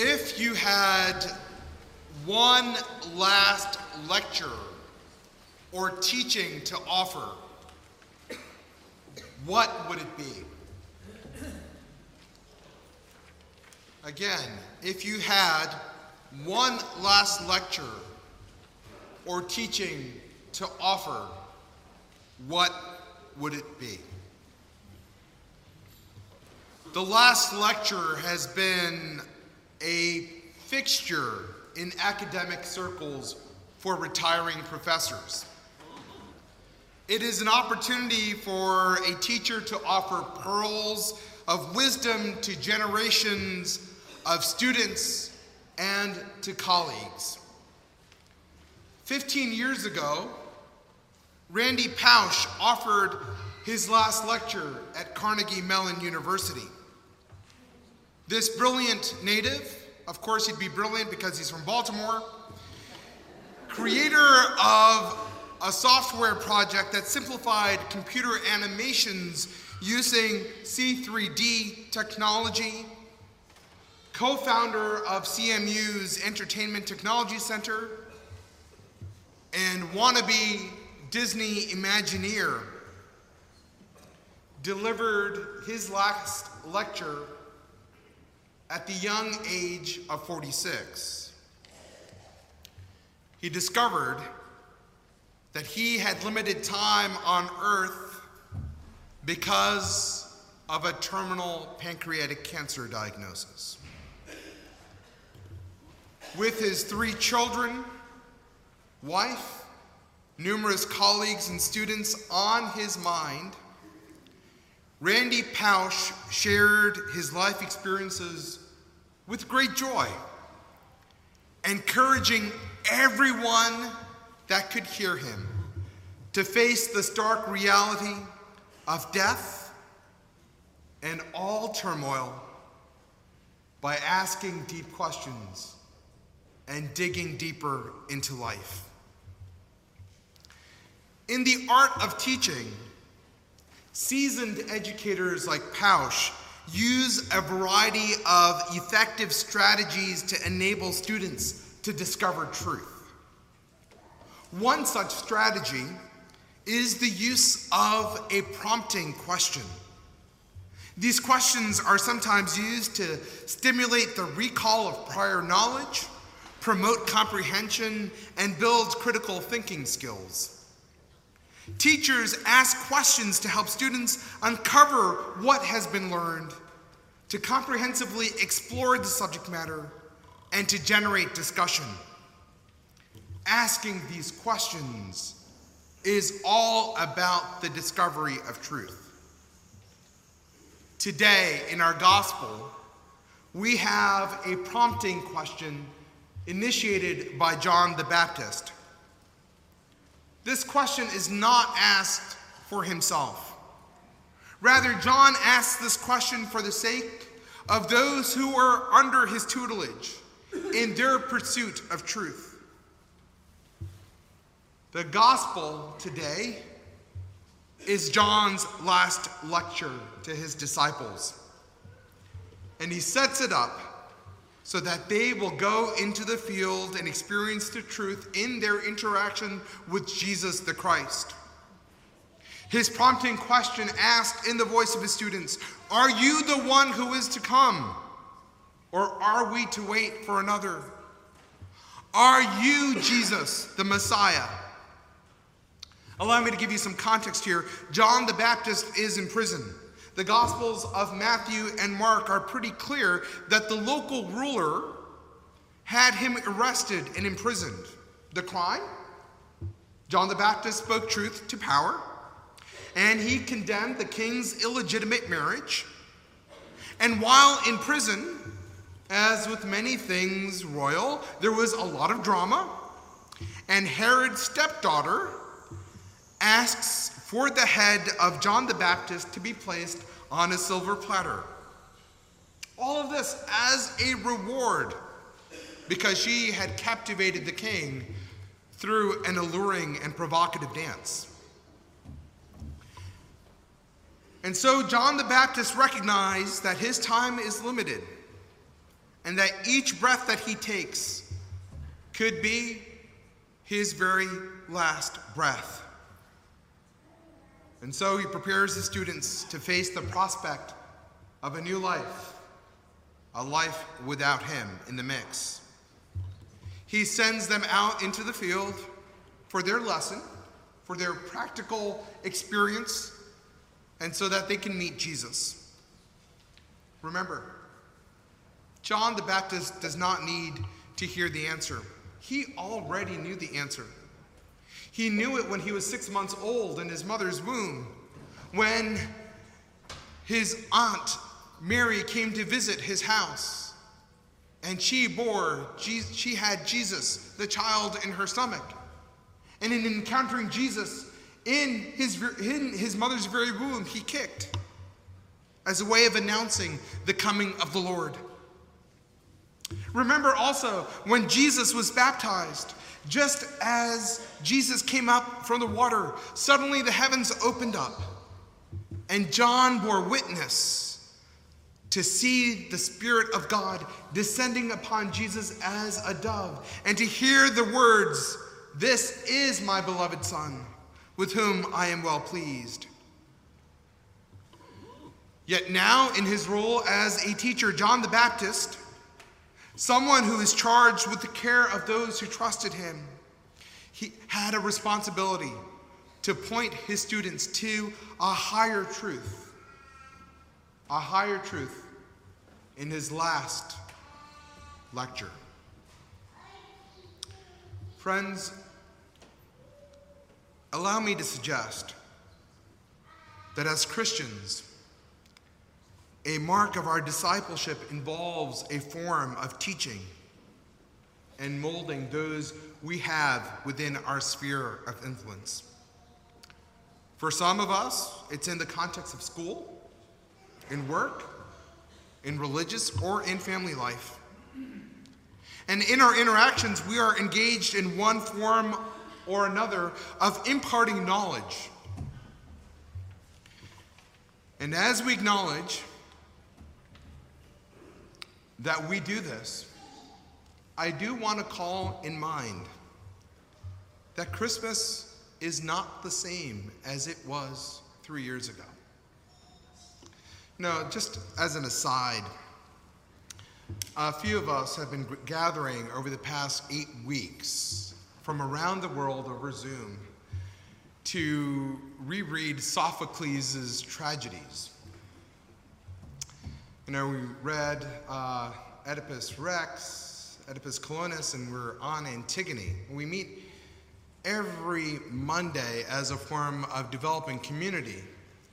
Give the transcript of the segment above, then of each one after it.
If you had one last lecture or teaching to offer, what would it be? Again, if you had one last lecture or teaching to offer, what would it be? The last lecture has been a fixture in academic circles for retiring professors. It is an opportunity for a teacher to offer pearls of wisdom to generations of students and to colleagues. 15 years ago, Randy Pausch offered his last lecture at Carnegie Mellon University. This brilliant native, of course, he'd be brilliant because he's from Baltimore, creator of a software project that simplified computer animations using C3D technology, co founder of CMU's Entertainment Technology Center, and wannabe Disney Imagineer, delivered his last lecture at the young age of 46. He discovered that he had limited time on earth because of a terminal pancreatic cancer diagnosis. With his three children, wife, numerous colleagues and students on his mind, Randy Pausch shared his life experiences with great joy, encouraging everyone that could hear him to face the stark reality of death and all turmoil by asking deep questions and digging deeper into life. In the art of teaching, seasoned educators like Pausch use a variety of effective strategies to enable students to discover truth. One such strategy is the use of a prompting question. These questions are sometimes used to stimulate the recall of prior knowledge, promote comprehension, and build critical thinking skills. Teachers ask questions to help students uncover what has been learned, to comprehensively explore the subject matter, and to generate discussion. Asking these questions is all about the discovery of truth. Today, in our gospel, we have a prompting question initiated by John the Baptist. This question is not asked for himself. Rather, John asks this question for the sake of those who are under his tutelage in their pursuit of truth. The gospel today is John's last lecture to his disciples. And he sets it up so that they will go into the field and experience the truth in their interaction with Jesus the Christ. His prompting question asked in the voice of his students Are you the one who is to come? Or are we to wait for another? Are you Jesus, the Messiah? Allow me to give you some context here. John the Baptist is in prison. The Gospels of Matthew and Mark are pretty clear that the local ruler had him arrested and imprisoned. The crime? John the Baptist spoke truth to power, and he condemned the king's illegitimate marriage. And while in prison, as with many things royal, there was a lot of drama, and Herod's stepdaughter asks for the head of John the Baptist to be placed on a silver platter. All of this as a reward because she had captivated the king through an alluring and provocative dance. And so John the Baptist recognized that his time is limited and that each breath that he takes could be his very last breath. And so he prepares the students to face the prospect of a new life, a life without him in the mix. He sends them out into the field for their lesson, for their practical experience, and so that they can meet Jesus. Remember, John the Baptist does not need to hear the answer. He already knew the answer. He knew it when he was six months old in his mother's womb, when his aunt Mary came to visit his house, and she bore, she had Jesus, the child, in her stomach. And in encountering Jesus in his, in his mother's very womb, he kicked as a way of announcing the coming of the Lord. Remember also when Jesus was baptized, just as Jesus came up from the water, suddenly the heavens opened up, and John bore witness to see the Spirit of God descending upon Jesus as a dove, and to hear the words, This is my beloved Son, with whom I am well pleased. Yet now, in his role as a teacher, John the Baptist, someone who is charged with the care of those who trusted him. He had a responsibility to point his students to a higher truth, a higher truth in his last lecture. Friends, allow me to suggest that as Christians, a mark of our discipleship involves a form of teaching and molding those we have within our sphere of influence. For some of us, it's in the context of school, in work, in religious, or in family life. And in our interactions, we are engaged in one form or another of imparting knowledge. And as we acknowledge that we do this, I do want to call in mind that Christmas is not the same as it was three years ago. No, just as an aside, a few of us have been gathering over the past eight weeks from around the world over Zoom to reread Sophocles' tragedies. You know, we read uh, Oedipus Rex, Oedipus Colonus, and we're on Antigone. We meet every Monday as a form of developing community.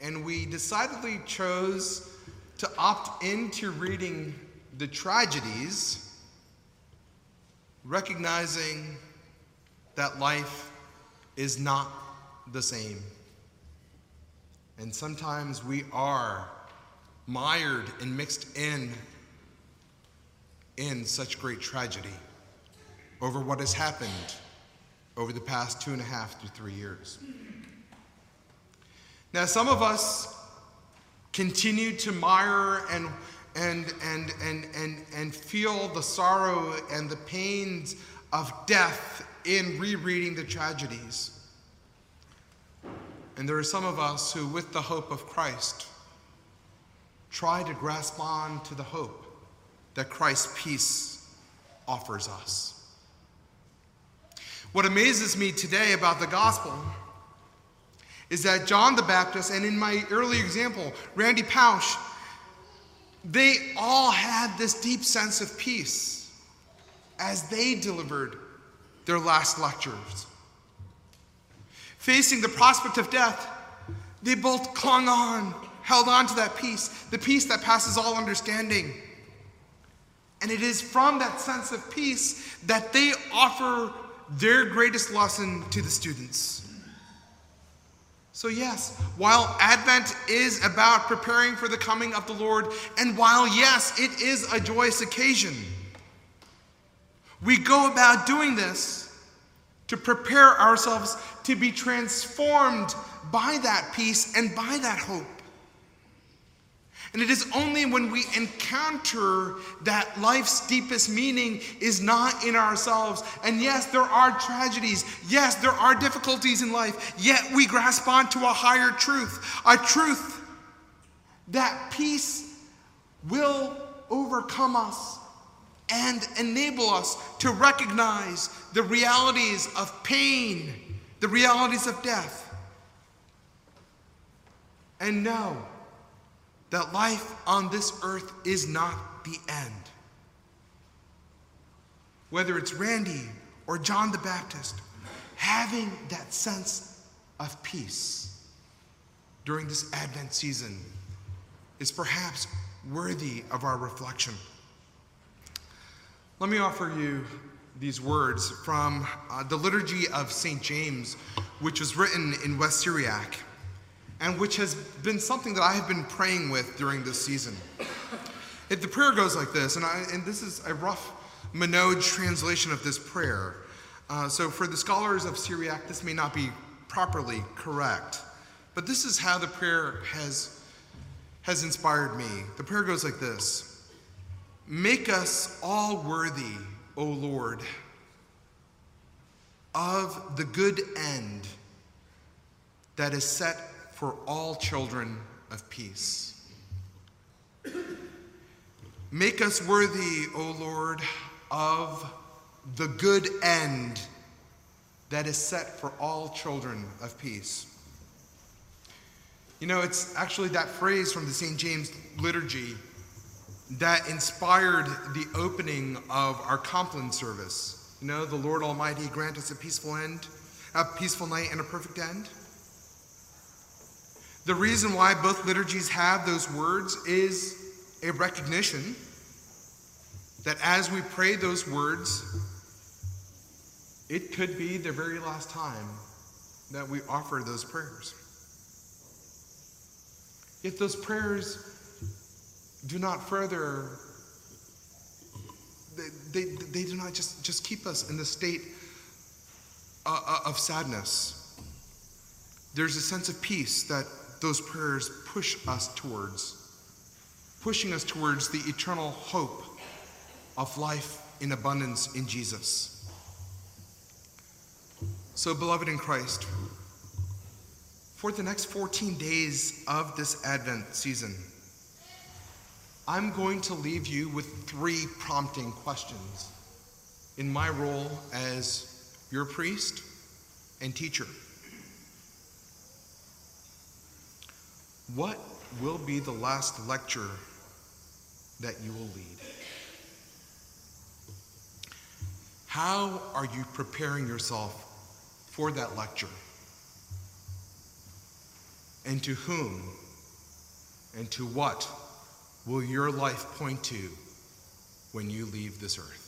And we decidedly chose to opt into reading the tragedies, recognizing that life is not the same. And sometimes we are mired and mixed in in such great tragedy over what has happened over the past two and a half to three years. Now, some of us continue to mire and and and and and and feel the sorrow and the pains of death in rereading the tragedies. And there are some of us who, with the hope of Christ, try to grasp on to the hope that Christ's peace offers us. What amazes me today about the gospel is that John the Baptist, and in my early example, Randy Pausch, they all had this deep sense of peace as they delivered their last lectures. Facing the prospect of death, they both clung on held on to that peace, the peace that passes all understanding. And it is from that sense of peace that they offer their greatest lesson to the students. So, yes, while Advent is about preparing for the coming of the Lord, and while, yes, it is a joyous occasion, we go about doing this to prepare ourselves to be transformed by that peace and by that hope. And it is only when we encounter that life's deepest meaning is not in ourselves. And yes, there are tragedies. Yes, there are difficulties in life. Yet we grasp onto a higher truth, a truth that peace will overcome us and enable us to recognize the realities of pain, the realities of death, and know that life on this earth is not the end. Whether it's Randy or John the Baptist, having that sense of peace during this Advent season is perhaps worthy of our reflection. Let me offer you these words from uh, the Liturgy of St. James, which was written in West Syriac and which has been something that I have been praying with during this season. It, the prayer goes like this, and, I, and this is a rough Manoj translation of this prayer. Uh, so, for the scholars of Syriac, this may not be properly correct, but this is how the prayer has, has inspired me. The prayer goes like this Make us all worthy, O Lord, of the good end that is set for all children of peace. Make us worthy, O Lord, of the good end that is set for all children of peace. You know, it's actually that phrase from the St. James liturgy that inspired the opening of our Compline service. You know, the Lord Almighty grant us a peaceful end, a peaceful night, and a perfect end. The reason why both liturgies have those words is a recognition that as we pray those words, it could be the very last time that we offer those prayers. If those prayers do not further, they, they, they do not just, just keep us in the state uh, uh, of sadness. There's a sense of peace that those prayers push us towards, pushing us towards the eternal hope of life in abundance in Jesus. So, beloved in Christ, for the next 14 days of this Advent season, I'm going to leave you with three prompting questions in my role as your priest and teacher. What will be the last lecture that you will lead? How are you preparing yourself for that lecture? And to whom and to what will your life point to when you leave this earth?